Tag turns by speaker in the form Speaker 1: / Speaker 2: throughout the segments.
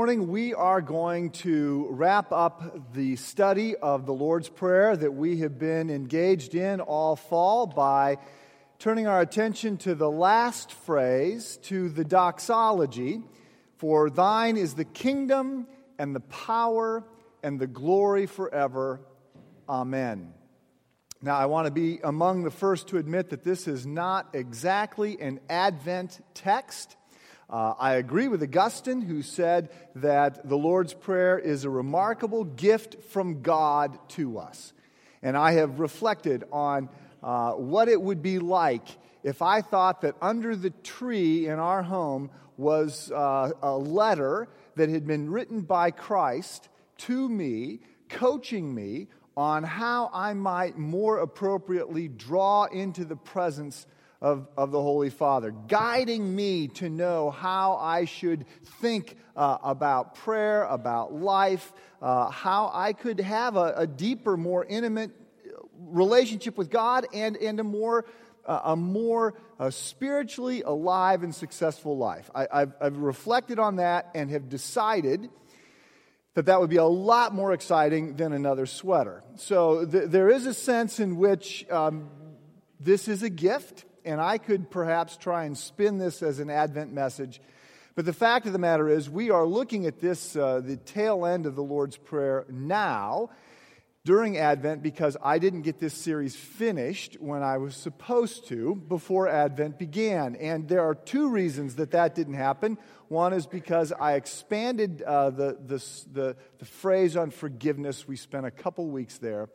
Speaker 1: morning we are going to wrap up the study of the Lord's Prayer that we have been engaged in all fall by turning our attention to the last phrase, to the doxology For thine is the kingdom and the power and the glory forever. Amen. Now, I want to be among the first to admit that this is not exactly an Advent text. Uh, I agree with Augustine, who said that the Lord's Prayer is a remarkable gift from God to us. And I have reflected on uh, what it would be like if I thought that under the tree in our home was uh, a letter that had been written by Christ to me, coaching me on how I might more appropriately draw into the presence of, of the Holy Father, guiding me to know how I should think uh, about prayer, about life, uh, how I could have a, a, deeper, more intimate relationship with God and, and a more, uh, a more uh, spiritually alive and successful life. I, have I've reflected on that and have decided that that would be a lot more exciting than another sweater. So th- there is a sense in which um, this is a gift and I could perhaps try and spin this as an Advent message. But the fact of the matter is, we are looking at this, uh, the tail end of the Lord's Prayer now during Advent because I didn't get this series finished when I was supposed to before Advent began. And there are two reasons that that didn't happen. One is because I expanded uh, the, the, the, the phrase on forgiveness. We spent a couple weeks there.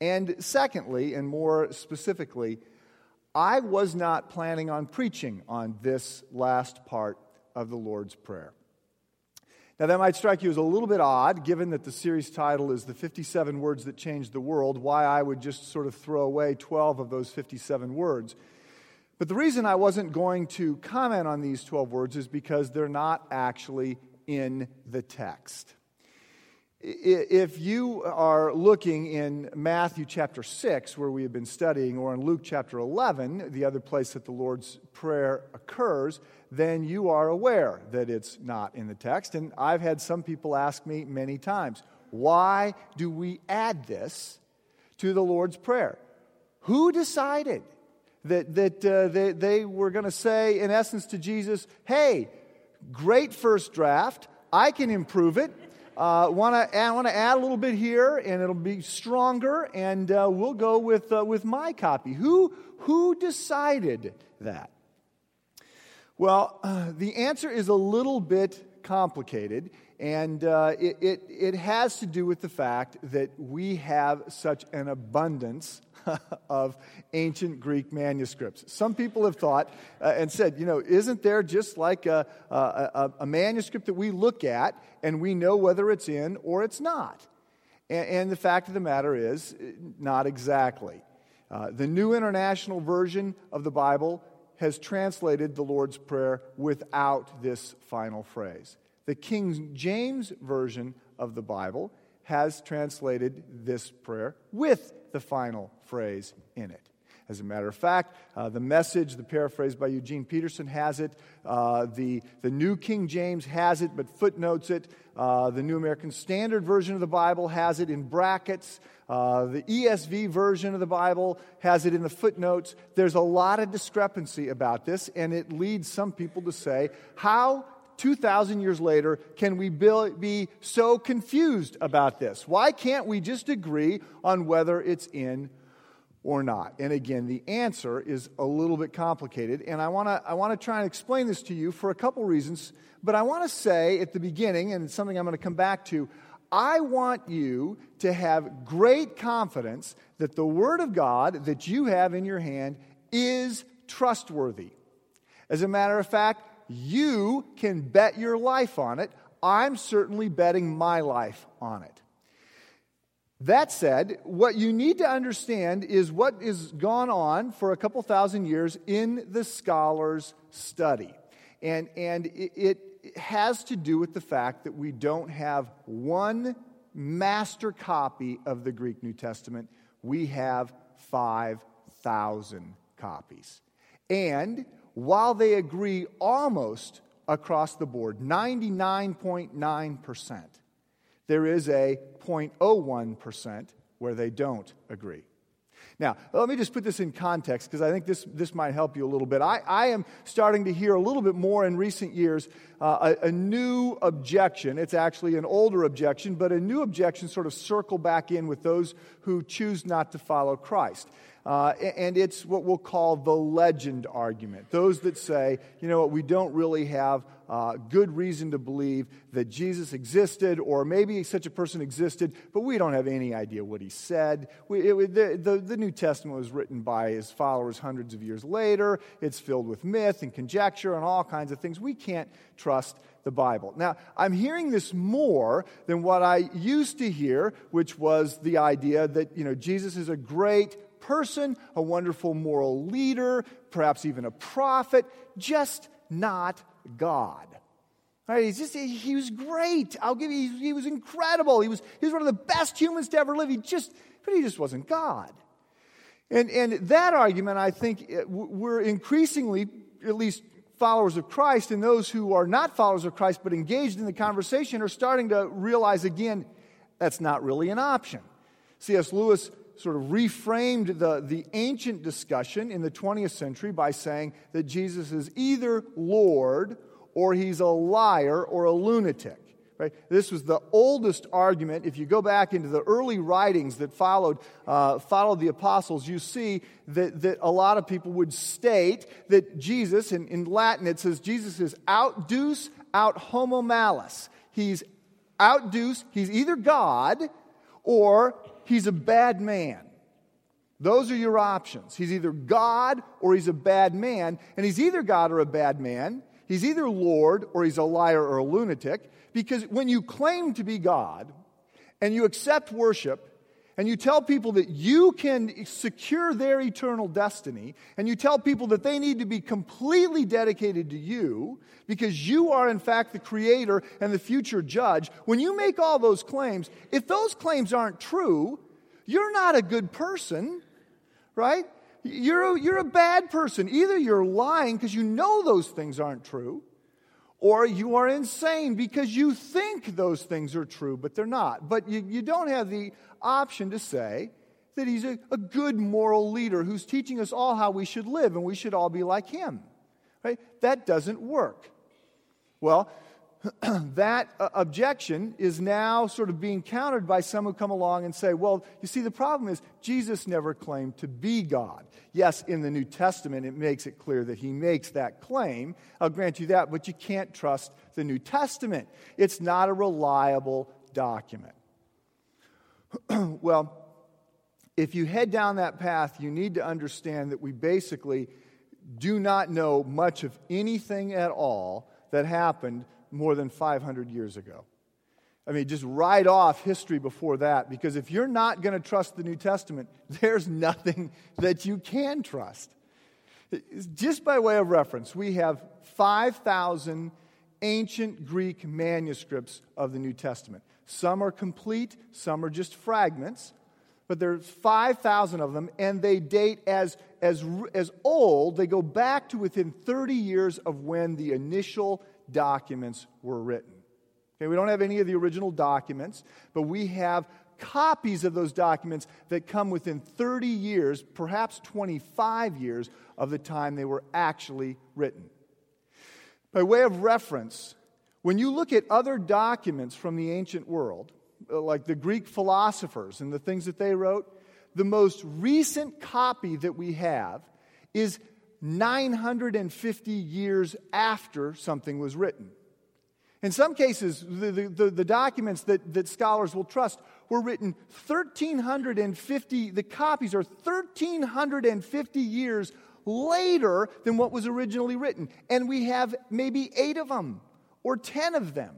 Speaker 1: And secondly, and more specifically, I was not planning on preaching on this last part of the Lord's Prayer. Now, that might strike you as a little bit odd, given that the series title is The 57 Words That Changed the World, why I would just sort of throw away 12 of those 57 words. But the reason I wasn't going to comment on these 12 words is because they're not actually in the text. If you are looking in Matthew chapter 6, where we have been studying, or in Luke chapter 11, the other place that the Lord's Prayer occurs, then you are aware that it's not in the text. And I've had some people ask me many times, why do we add this to the Lord's Prayer? Who decided that, that uh, they, they were going to say, in essence, to Jesus, hey, great first draft, I can improve it uh, I want to add a little bit here, and it'll be stronger, and uh, we'll go with uh, with my copy. Who who decided that? Well, the answer is a little bit complicated, and uh, it, it, it has to do with the fact that we have such an abundance of ancient Greek manuscripts. Some people have thought uh, and said, you know, isn't there just like a, a, a, manuscript that we look at and we know whether it's in or it's not? And, and the fact of the matter is, not exactly. Uh, the New International Version of the Bible has translated the Lord's Prayer without this final phrase. The King James Version of the Bible has translated this prayer with the final phrase in it. As a matter of fact, uh, the message, the paraphrase by Eugene Peterson, has it. Uh, the, the New King James has it, but footnotes it. Uh, the New American Standard Version of the Bible has it in brackets. Uh, the ESV version of the Bible has it in the footnotes. There's a lot of discrepancy about this, and it leads some people to say, How 2,000 years later, can we be so confused about this? Why can't we just agree on whether it's in or not? And again, the answer is a little bit complicated, and I want to I wanna try and explain this to you for a couple reasons. But I want to say at the beginning, and it's something I'm going to come back to, I want you to have great confidence that the Word of God that you have in your hand is trustworthy. As a matter of fact, you can bet your life on it. I'm certainly betting my life on it. That said, what you need to understand is what has gone on for a couple thousand years in the scholar's study. And, and it, it has to do with the fact that we don't have one master copy of the Greek New Testament, we have 5,000 copies. And while they agree almost across the board, 99.9%. There is a 0.01% where they don't agree. Now, let me just put this in context because I think this, this might help you a little bit. I, I am starting to hear a little bit more in recent years uh, a, a, new objection. It's actually an older objection, but a new objection sort of circle back in with those who choose not to follow Christ. Uh, and it's what we'll call the legend argument. Those that say, you know what, we don't really have uh, good reason to believe that Jesus existed, or maybe such a person existed, but we don't have any idea what he said. We, it, the, the, the New Testament was written by his followers hundreds of years later. It's filled with myth and conjecture and all kinds of things. We can't trust the Bible. Now, I'm hearing this more than what I used to hear, which was the idea that, you know, Jesus is a great person, a wonderful moral leader, perhaps even a prophet, just not God. Right, he's just, he was great. I'll give you, he was incredible. He was, he was one of the best humans to ever live. He just, but he just wasn't God. And, and that argument, I think, uh, we're increasingly, at least followers of Christ, and those who are not followers of Christ but engaged in the conversation are starting to realize again that's not really an option. C.S. Lewis sort of reframed the, the ancient discussion in the 20th century by saying that Jesus is either Lord or he's a liar or a lunatic. Right? This was the oldest argument. If you go back into the early writings that followed, uh, followed the apostles, you see that, that a lot of people would state that Jesus, in, in Latin it says Jesus is aut deus aut homo malus. He's aut deus, he's either God or he's a bad man. Those are your options. He's either God or he's a bad man. And he's either God or a bad man. He's either Lord or he's a liar or a lunatic. Because when you claim to be God and you accept worship and you tell people that you can secure their eternal destiny and you tell people that they need to be completely dedicated to you because you are, in fact, the creator and the future judge, when you make all those claims, if those claims aren't true, you're not a good person, right? You're a, you're a bad person. Either you're lying because you know those things aren't true, or you are insane because you think those things are true, but they're not. But you, you don't have the option to say that he's a, a good moral leader who's teaching us all how we should live and we should all be like him. Right? That doesn't work. Well, that uh, objection is now sort of being countered by some who come along and say, well, you see, the problem is Jesus never claimed to be God. Yes, in the New Testament, it makes it clear that he makes that claim. I'll grant you that, but you can't trust the New Testament. It's not a reliable document. well, if you head down that path, you need to understand that we basically do not know much of anything at all that happened more than 500 years ago. I mean, just write off history before that because if you're not going to trust the New Testament, there's nothing that you can trust. Just by way of reference, we have 5,000 ancient Greek manuscripts of the New Testament. Some are complete, some are just fragments, but there's 5,000 of them, and they date as, as, as old, they go back to within 30 years of when the initial documents were written. Okay, we don't have any of the original documents, but we have copies of those documents that come within 30 years, perhaps 25 years, of the time they were actually written. By way of reference, when you look at other documents from the ancient world, uh, like the Greek philosophers and the things that they wrote, the most recent copy that we have is 950 years after something was written. In some cases, the, the, the, documents that, that scholars will trust were written 1,350, the copies are 1,350 years later than what was originally written. And we have maybe eight of them or 10 of them.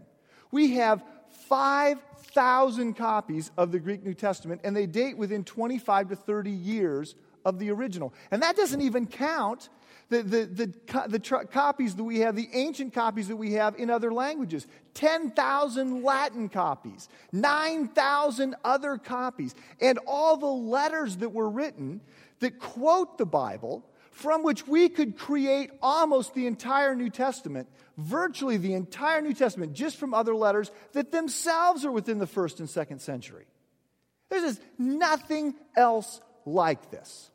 Speaker 1: We have 5,000 copies of the Greek New Testament, and they date within 25 to 30 years of the original. And that doesn't even count the, the, the, the tr- copies that we have, the ancient copies that we have in other languages 10,000 Latin copies, 9,000 other copies, and all the letters that were written that quote the Bible from which we could create almost the entire New Testament, virtually the entire New Testament, just from other letters that themselves are within the first and second century. There's just nothing else like this.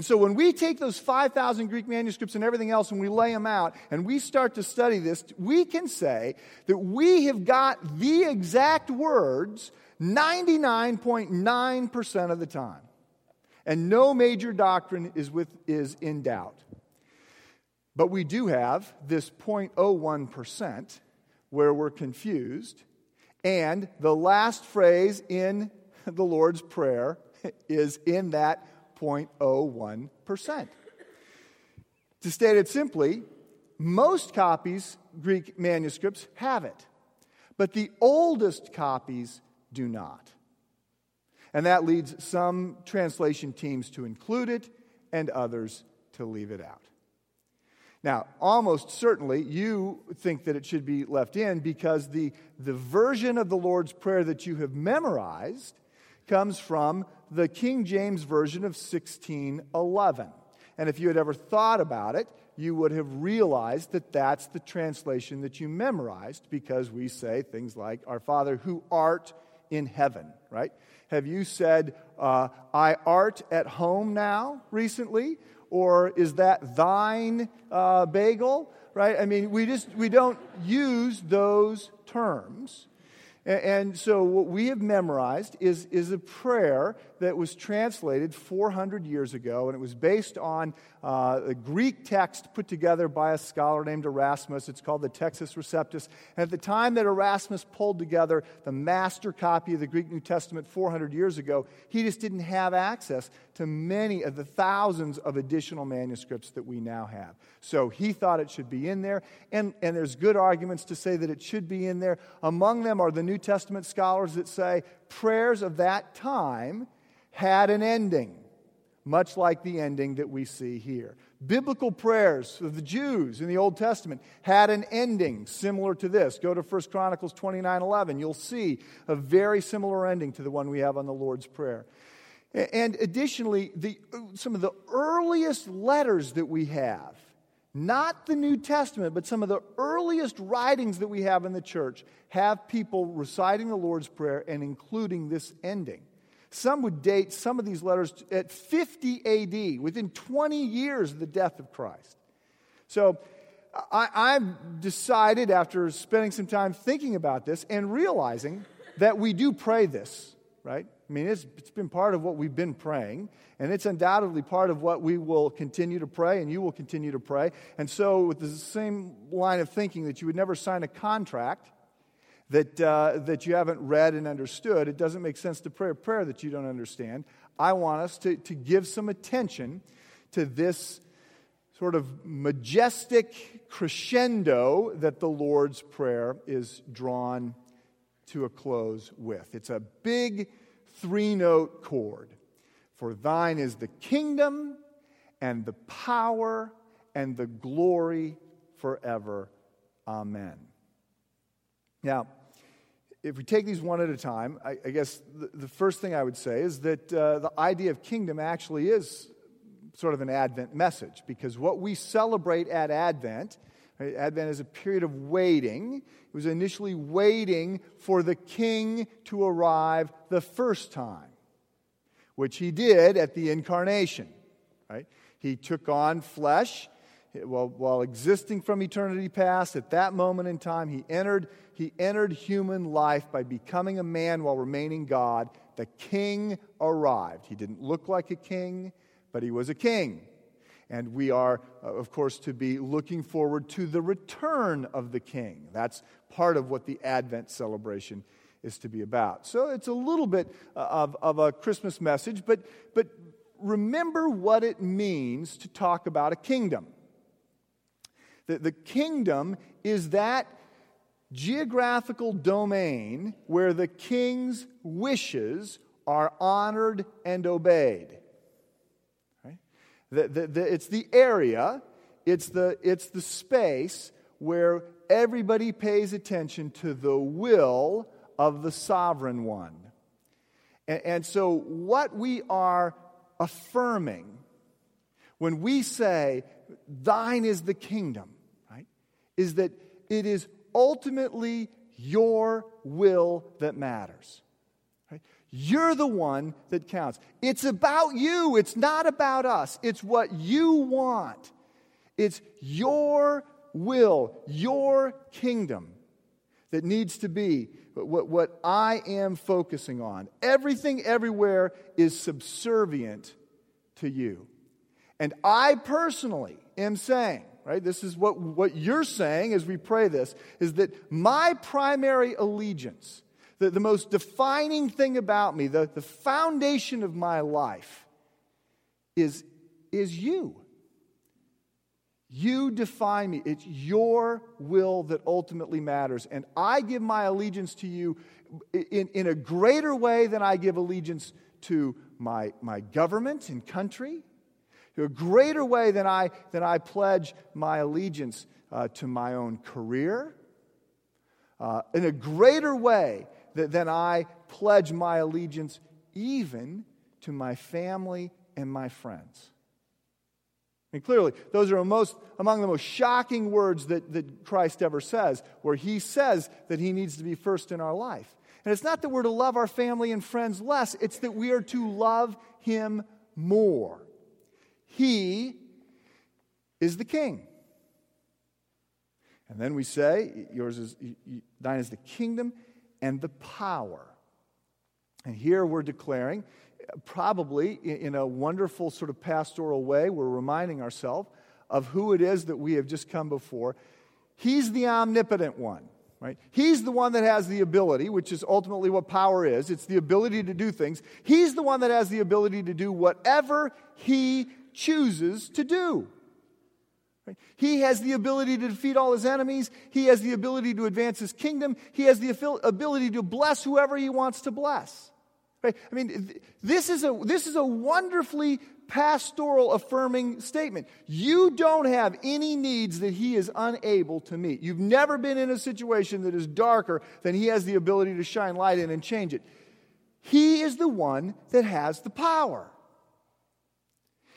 Speaker 1: And so when we take those 5,000 Greek manuscripts and everything else and we lay them out and we start to study this, we can say that we have got the exact words 99.9% of the time and no major doctrine is, with, is in doubt. But we do have this 0.01% where we're confused, and the last phrase in the Lord's Prayer is in that 0.01%. To state it simply, most copies, Greek manuscripts, have it, but the oldest copies do not. And that leads some translation teams to include it and others to leave it out. Now, almost certainly, you think that it should be left in because the, the version of the Lord's Prayer that you have memorized comes from the King James Version of 1611. And if you had ever thought about it, you would have realized that that's the translation that you memorized because we say things like, Our Father who art in heaven, right? Have you said, uh, I art at home now recently? Or is that thine uh, bagel? Right? I mean, we just, we don't use those terms. And so, what we have memorized is, is a prayer that was translated 400 years ago, and it was based on uh, a Greek text put together by a scholar named Erasmus. It's called the Textus Receptus. And at the time that Erasmus pulled together the master copy of the Greek New Testament 400 years ago, he just didn't have access to many of the thousands of additional manuscripts that we now have. So he thought it should be in there, and, and there's good arguments to say that it should be in there. Among them are the New Testament scholars that say prayers of that time had an ending, much like the ending that we see here. Biblical prayers of the Jews in the Old Testament had an ending similar to this. Go to 1 Chronicles 29 11. You'll see a very similar ending to the one we have on the Lord's Prayer. And additionally, the, some of the earliest letters that we have, not the New Testament, but some of the earliest writings that we have in the church, have people reciting the Lord's Prayer and including this ending. Some would date some of these letters at 50 AD, within 20 years of the death of Christ. So I, have decided, after spending some time thinking about this and realizing that we do pray this, right? I mean, it's, it's been part of what we've been praying, and it's undoubtedly part of what we will continue to pray, and you will continue to pray. And so, with the same line of thinking that you would never sign a contract that, uh, that you haven't read and understood, it doesn't make sense to pray a prayer that you don't understand. I want us to, to give some attention to this sort of majestic crescendo that the Lord's Prayer is drawn to a close with. It's a big three note chord. For thine is the kingdom and the power and the glory forever. Amen. Now, if we take these one at a time, I, I guess the, the, first thing I would say is that uh, the idea of kingdom actually is sort of an Advent message because what we celebrate at Advent, right, Advent is a period of waiting. It was initially waiting for the king to arrive the first time, which he did at the incarnation. Right? He took on flesh while, while existing from eternity past, at that moment in time, he entered, he entered human life by becoming a man while remaining God. The king arrived. He didn't look like a king, but he was a king. And we are, uh, of course, to be looking forward to the return of the king. That's part of what the Advent celebration is to be about. So it's a little bit uh, of, of a Christmas message, but, but remember what it means to talk about a kingdom. The, the kingdom is that geographical domain where the king's wishes are honored and obeyed. Right? The, the, the, it's the area, it's the, it's the space where everybody pays attention to the will of the sovereign one. And, and so, what we are affirming when we say, Thine is the kingdom, right, is that it is ultimately your will that matters. Right? You're the one that counts. It's about you, it's not about us. It's what you want. It's your will, your kingdom that needs to be what, what I am focusing on. Everything everywhere is subservient to you. And I personally am saying, right, this is what, what you're saying as we pray this, is that my primary allegiance, the, the most defining thing about me, the, the foundation of my life, is, is you. You define me. It's your will that ultimately matters. And I give my allegiance to you in, in a greater way than I give allegiance to my, my government and country, to a greater way than I, than I pledge my allegiance uh, to my own career, uh, in a greater way that, than I pledge my allegiance even to my family and my friends. And clearly, those are most, among the most shocking words that, that Christ ever says, where he says that he needs to be first in our life. And it's not that we're to love our family and friends less, it's that we are to love him more. He is the king. And then we say, yours is, thine is the kingdom and the power. And here we're declaring probably in a wonderful sort of pastoral way, we're reminding ourselves of who it is that we have just come before. He's the omnipotent one, right? He's the one that has the ability, which is ultimately what power is it's the ability to do things. He's the one that has the ability to do whatever he chooses to do. He has the ability to defeat all his enemies. He has the ability to advance his kingdom. He has the ability to bless whoever he wants to bless. Right? I mean, this is, a, this is a wonderfully pastoral affirming statement. You don't have any needs that he is unable to meet. You've never been in a situation that is darker than he has the ability to shine light in and change it. He is the one that has the power.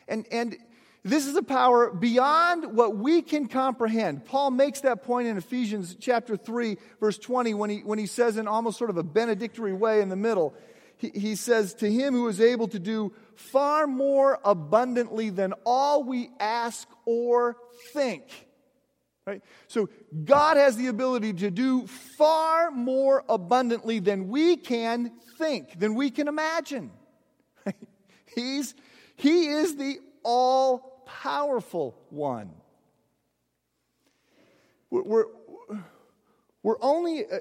Speaker 1: And, and this is a power beyond what we can comprehend. Paul makes that point in Ephesians chapter 3, verse 20, when he, when he says in almost sort of a benedictory way in the middle, he, he says, To him who is able to do far more abundantly than all we ask or think. Right? So God has the ability to do far more abundantly than we can think, than we can imagine. Right? He's, he is the all powerful one. We're, we're, only uh,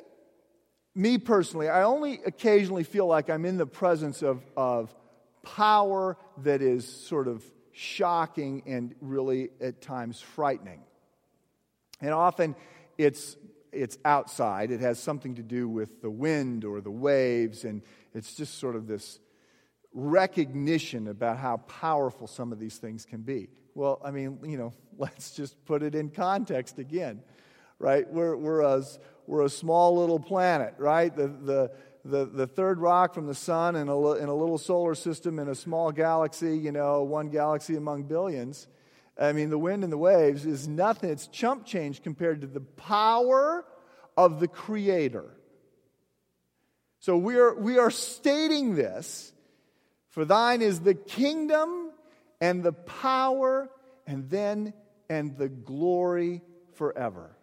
Speaker 1: me personally, I only occasionally feel like I'm in the presence of, of power that is sort of shocking and really at times frightening. And often it's, it's outside, it has something to do with the wind or the waves, and it's just sort of this recognition about how powerful some of these things can be. Well, I mean, you know, let's just put it in context again, right? We're, we're, as, we're a small little planet, right? The, the, the, the third rock from the sun in a, in a little solar system in a small galaxy, you know, one galaxy among billions. I mean, the wind and the waves is nothing. It's chump change compared to the power of the Creator. So we are, we are stating this for thine is the kingdom and the power and then and the glory forever.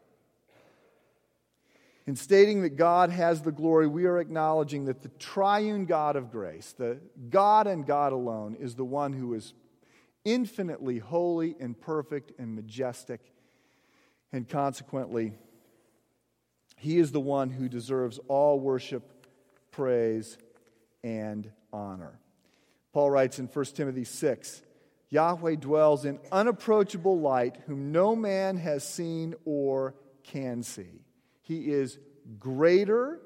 Speaker 1: In stating that God has the glory, we are acknowledging that the triune God of grace, the God and God alone, is the one who is infinitely holy and perfect and majestic. And consequently, he is the one who deserves all worship, praise, and honor. Paul writes in 1 Timothy 6 Yahweh dwells in unapproachable light, whom no man has seen or can see. He is greater,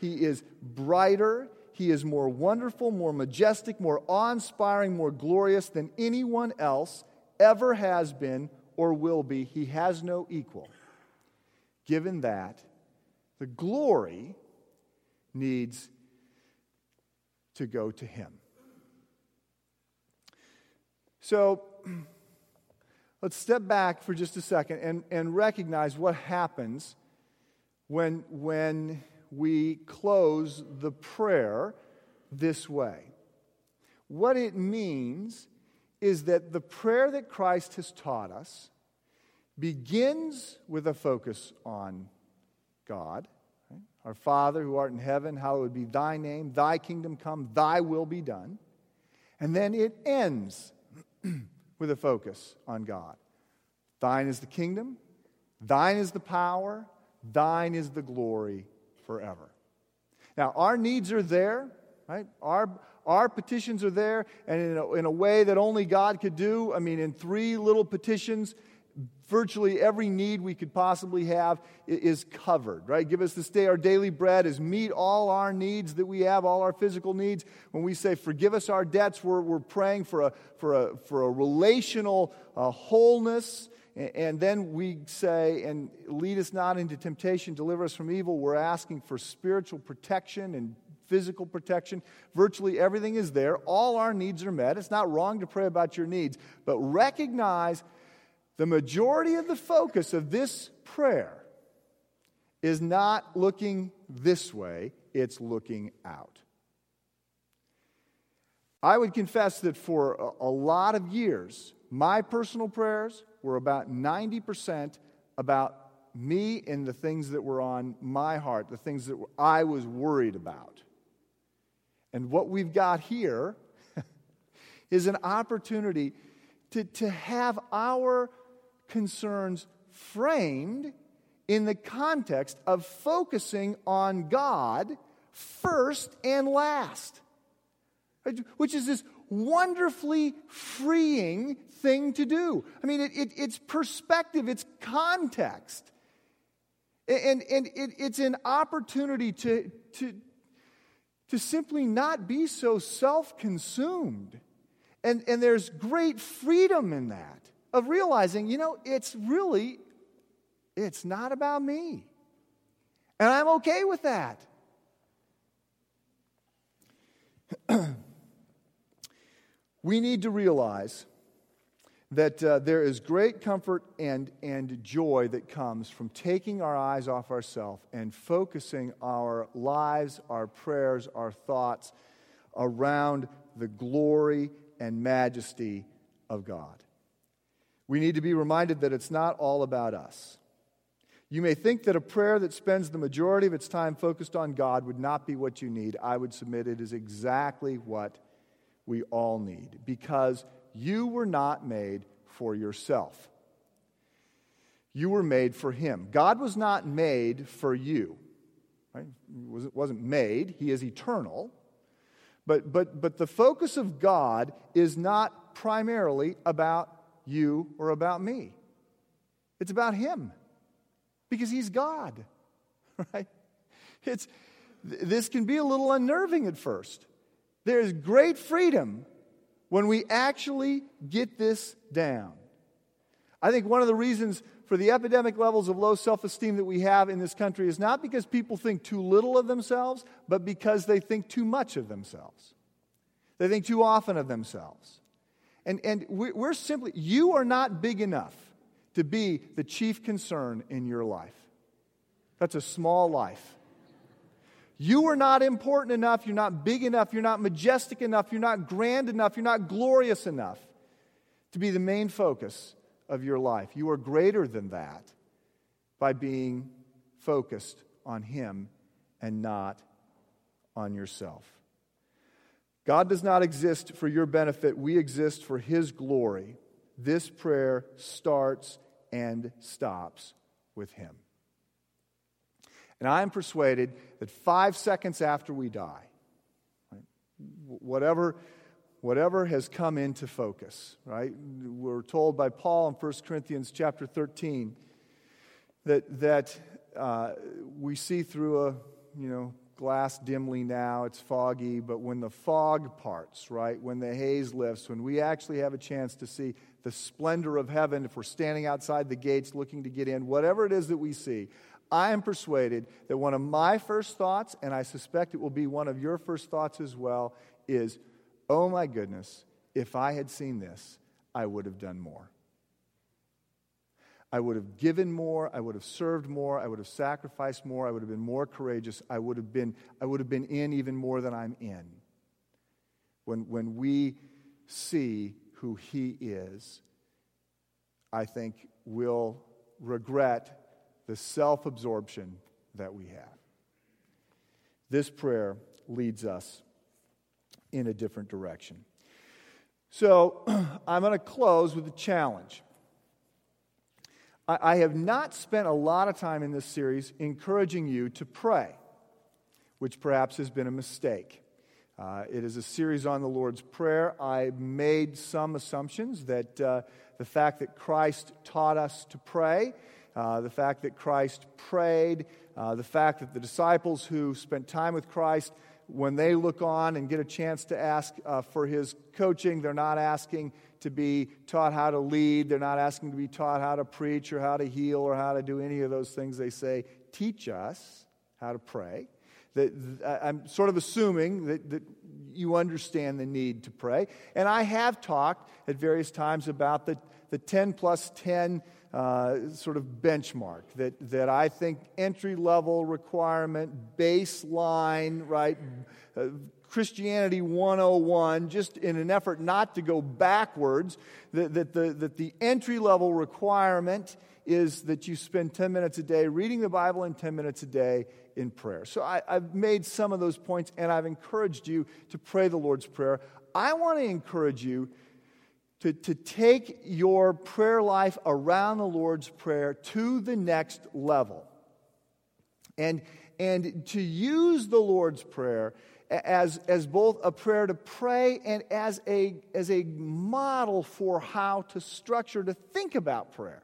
Speaker 1: He is brighter, He is more wonderful, more majestic, more awe inspiring, more glorious than anyone else ever has been or will be. He has no equal. Given that, the glory needs to go to Him. So, let's step back for just a second and, and recognize what happens when, when we close the prayer this way. What it means is that the prayer that Christ has taught us begins with a focus on God. Our Father who art in heaven, hallowed be thy name, thy kingdom come, thy will be done. And then it ends with a focus on God. Thine is the kingdom, thine is the power, thine is the glory forever. Now, our needs are there, right? Our, our petitions are there, and in a, in a way that only God could do. I mean, in three little petitions, virtually every need we could possibly have is covered, right? Give us this day our daily bread is meet all our needs that we have, all our physical needs. When we say forgive us our debts, we're, we're praying for a, for a, for a relational uh, wholeness. And then we say, and lead us not into temptation, deliver us from evil. We're asking for spiritual protection and physical protection. Virtually everything is there. All our needs are met. It's not wrong to pray about your needs, but recognize the majority of the focus of this prayer is not looking this way, it's looking out. I would confess that for a, lot of years, my personal prayers were about 90% about me and the things that were on my heart, the things that I was worried about. And what we've got here is an opportunity to, to have our concerns framed in the context of focusing on God first and last, which is this wonderfully freeing thing to do. I mean, it, it, it's perspective, it's context. And, and it, it's an opportunity to, to, to simply not be so self consumed. And, and there's great freedom in that of realizing, you know, it's really, it's not about me. And I'm okay with that. we need to realize that uh, there is great comfort and, and joy that comes from taking our eyes off ourselves and focusing our lives, our prayers, our thoughts around the glory and majesty of God. We need to be reminded that it's not all about us. You may think that a prayer that spends the majority of its time focused on God would not be what you need. I would submit it is exactly what we all need because you were not made for yourself. You were made for Him. God was not made for you. Right? He wasn't made, He is eternal. But, but, but the focus of God is not primarily about you or about me. It's about Him because He's God, right? It's, this can be a little unnerving at first. There's great freedom when we actually get this down. I think one of the reasons for the epidemic levels of low self esteem that we have in this country is not because people think too little of themselves, but because they think too much of themselves. They think too often of themselves. And, and we're simply, you are not big enough to be the chief concern in your life. That's a small life. You are not important enough, you're not big enough, you're not majestic enough, you're not grand enough, you're not glorious enough to be the main focus of your life. You are greater than that by being focused on Him and not on yourself. God does not exist for your benefit, we exist for His glory. This prayer starts and stops with Him. And I am persuaded that five seconds after we die, right, whatever, whatever has come into focus, right? We're told by Paul in 1 Corinthians chapter 13 that, that uh, we see through a, you know, glass dimly now, it's foggy, but when the fog parts, right, when the haze lifts, when we actually have a chance to see the splendor of heaven, if we're standing outside the gates looking to get in, whatever it is that we see, I am persuaded that one of my first thoughts, and I suspect it will be one of your first thoughts as well, is, oh my goodness, if I had seen this, I would have done more. I would have given more, I would have served more, I would have sacrificed more, I would have been more courageous, I would have been, I would have been in even more than I'm in. When, when we see who He is, I think we'll regret the self absorption that we have. This prayer leads us in a different direction. So I'm going to close with a challenge. I have not spent a lot of time in this series encouraging you to pray, which perhaps has been a mistake. Uh, it is a series on the Lord's Prayer. I made some assumptions that uh, the fact that Christ taught us to pray, uh, the fact that Christ prayed, uh, the fact that the disciples who spent time with Christ, when they look on and get a chance to ask uh, for his coaching, they're not asking to be taught how to lead. They're not asking to be taught how to preach or how to heal or how to do any of those things. They say, teach us how to pray. That, I'm sort of assuming that, that you understand the need to pray. And I have talked at various times about the, the 10 plus 10 uh, sort of benchmark that, that I think entry level requirement, baseline, right? Uh, Christianity 101, just in an effort not to go backwards, that, that the, that the entry level requirement is that you spend 10 minutes a day reading the Bible and 10 minutes a day in prayer. So I, I've made some of those points and I've encouraged you to pray the Lord's Prayer. I want to encourage you to, to take your prayer life around the Lord's Prayer to the next level. And, and to use the Lord's Prayer as, as both a prayer to pray and as a, as a model for how to structure, to think about prayer.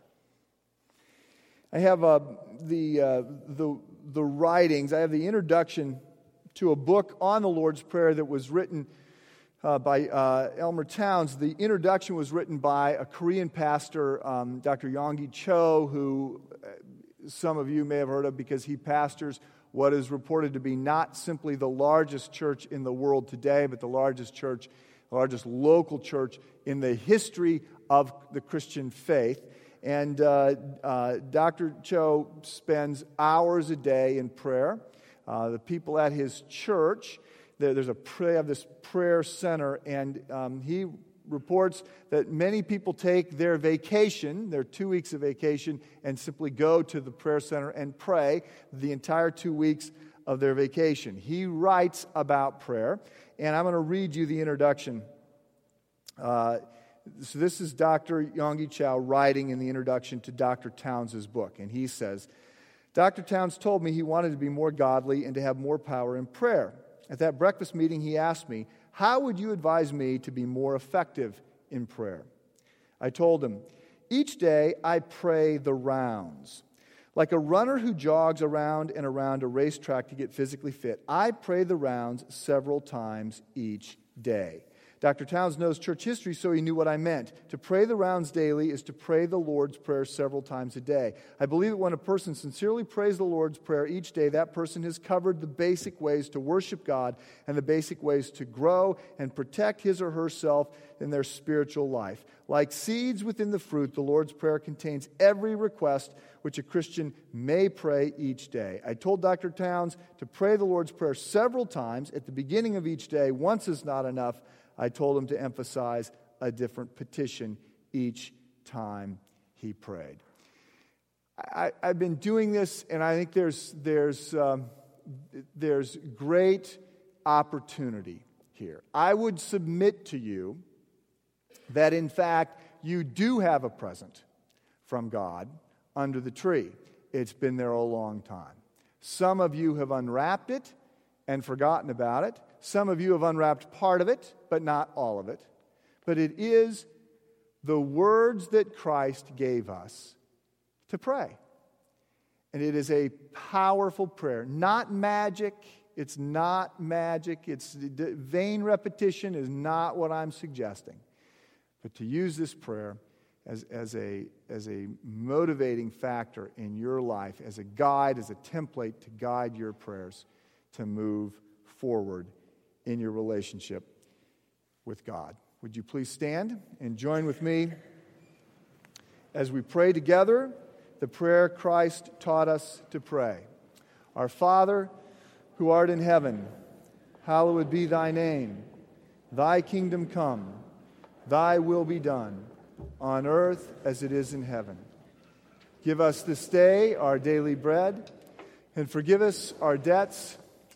Speaker 1: I have uh, the, uh, the, the writings, I have the introduction to a book on the Lord's Prayer that was written uh, by uh, Elmer Towns. The introduction was written by a Korean pastor, um, Dr. Yonggi Cho, who uh, some of you may have heard of because he pastors what is reported to be not simply the largest church in the world today, but the largest church, the largest local church in the history of the Christian faith. And uh, uh, Dr. Cho spends hours a day in prayer. Uh, the people at his church, there's a prayer, of this prayer center, and um, he reports that many people take their vacation, their two weeks of vacation, and simply go to the prayer center and pray the entire two weeks of their vacation. He writes about prayer, and I'm going to read you the introduction. Uh, so this is Dr. Yonggi Cho writing in the introduction to Dr. Towns' book, and he says, Dr. Towns told me he wanted to be more godly and to have more power in prayer. At that breakfast meeting, he asked me, how would you advise me to be more effective in prayer? I told him, Each day I pray the rounds. Like a runner who jogs around and around a racetrack to get physically fit, I pray the rounds several times each day. Dr. Towns knows church history, so he knew what I meant. To pray the rounds daily is to pray the Lord's Prayer several times a day. I believe that when a person sincerely prays the Lord's Prayer each day, that person has covered the basic ways to worship God and the basic ways to grow and protect his or herself in their spiritual life. Like seeds within the fruit, the Lord's Prayer contains every request which a Christian may pray each day. I told Dr. Towns to pray the Lord's Prayer several times at the beginning of each day. Once is not enough. I told him to emphasize a different petition each time he prayed. I, have been doing this, and I think there's, there's, um, there's great opportunity here. I would submit to you that, in fact, you do have a present from God under the tree. It's been there a long time. Some of you have unwrapped it and forgotten about it. Some of you have unwrapped part of it, but not all of it. But it is the words that Christ gave us to pray. And it is a powerful prayer, not magic. It's not magic. It's vain repetition is not what I'm suggesting. But to use this prayer as, as, a, as a motivating factor in your life, as a guide, as a template to guide your prayers to move forward in your relationship with God. Would you please stand and join with me as we pray together the prayer Christ taught us to pray. Our Father, who art in heaven, hallowed be thy name. Thy kingdom come, thy will be done, on earth as it is in heaven. Give us this day our daily bread, and forgive us our debts